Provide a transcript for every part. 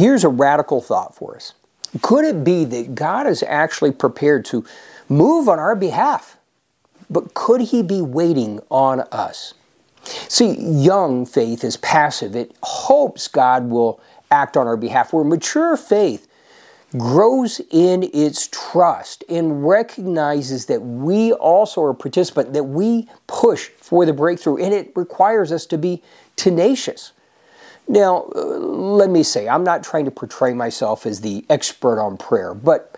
Here's a radical thought for us. Could it be that God is actually prepared to move on our behalf? But could He be waiting on us? See, young faith is passive. It hopes God will act on our behalf, where mature faith grows in its trust and recognizes that we also are a participant, that we push for the breakthrough, and it requires us to be tenacious. Now, uh, let me say, I'm not trying to portray myself as the expert on prayer, but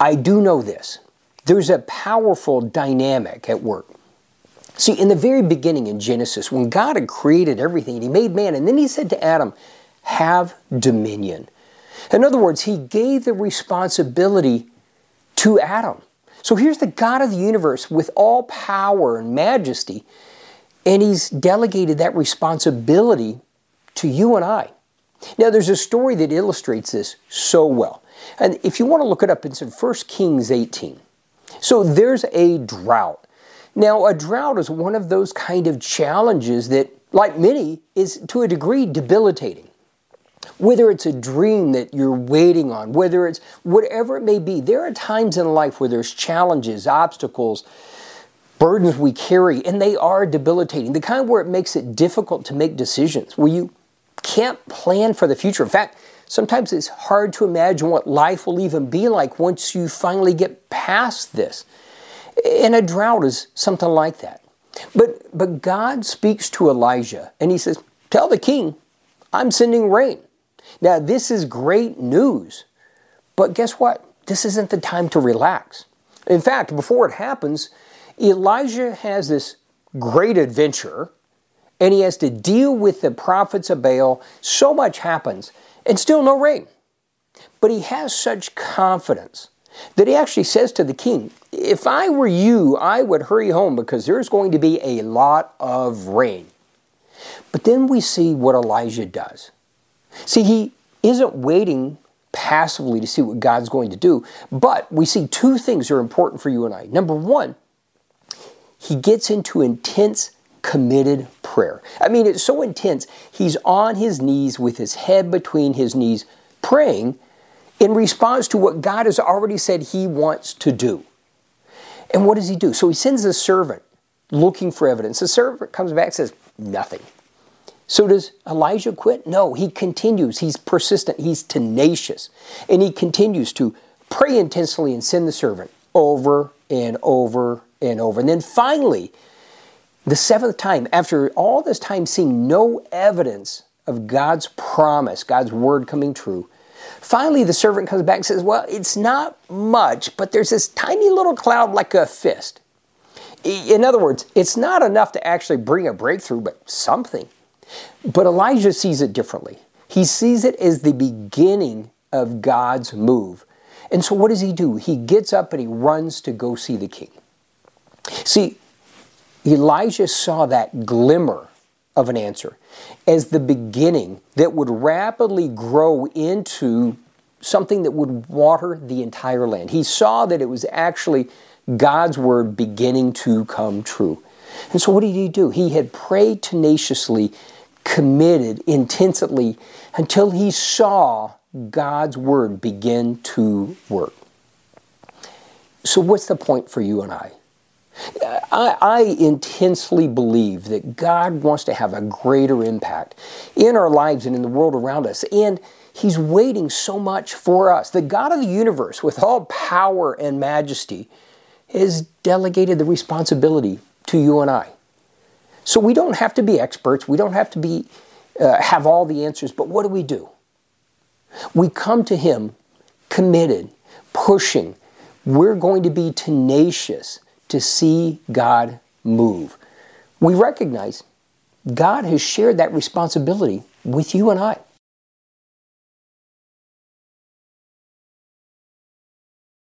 I do know this. There's a powerful dynamic at work. See, in the very beginning in Genesis, when God had created everything, He made man, and then He said to Adam, Have dominion. In other words, He gave the responsibility to Adam. So here's the God of the universe with all power and majesty, and He's delegated that responsibility to you and I. Now, there's a story that illustrates this so well. And if you want to look it up, it's in 1 Kings 18. So there's a drought. Now, a drought is one of those kind of challenges that, like many, is to a degree debilitating. Whether it's a dream that you're waiting on, whether it's whatever it may be, there are times in life where there's challenges, obstacles, burdens we carry, and they are debilitating. The kind where it makes it difficult to make decisions, where you can't plan for the future. In fact, sometimes it's hard to imagine what life will even be like once you finally get past this. And a drought is something like that. But, but God speaks to Elijah and he says, Tell the king, I'm sending rain. Now, this is great news. But guess what? This isn't the time to relax. In fact, before it happens, Elijah has this great adventure and he has to deal with the prophets of Baal. So much happens and still no rain. But he has such confidence that he actually says to the king, If I were you, I would hurry home because there's going to be a lot of rain. But then we see what Elijah does. See, he isn't waiting passively to see what God's going to do, but we see two things are important for you and I. Number one, he gets into intense, committed prayer. I mean, it's so intense, he's on his knees with his head between his knees praying in response to what God has already said he wants to do. And what does he do? So he sends a servant looking for evidence. The servant comes back and says, nothing. So does Elijah quit? No, he continues. He's persistent. He's tenacious. And he continues to pray intensely and send the servant over and over and over. And then finally, the seventh time, after all this time seeing no evidence of God's promise, God's word coming true, Finally, the servant comes back and says, Well, it's not much, but there's this tiny little cloud like a fist. In other words, it's not enough to actually bring a breakthrough, but something. But Elijah sees it differently. He sees it as the beginning of God's move. And so, what does he do? He gets up and he runs to go see the king. See, Elijah saw that glimmer of an answer as the beginning that would rapidly grow into something that would water the entire land. He saw that it was actually God's word beginning to come true. And so, what did he do? He had prayed tenaciously, committed intensely until he saw God's word begin to work. So, what's the point for you and I? I, I, intensely believe that God wants to have a greater impact in our lives and in the world around us. And He's waiting so much for us. The God of the universe, with all power and majesty, has delegated the responsibility to you and I. So we don't have to be experts. We don't have to be uh, have all the answers. But what do we do? We come to Him committed, pushing. We're going to be tenacious to see God move. We recognize God has shared that responsibility with you and I.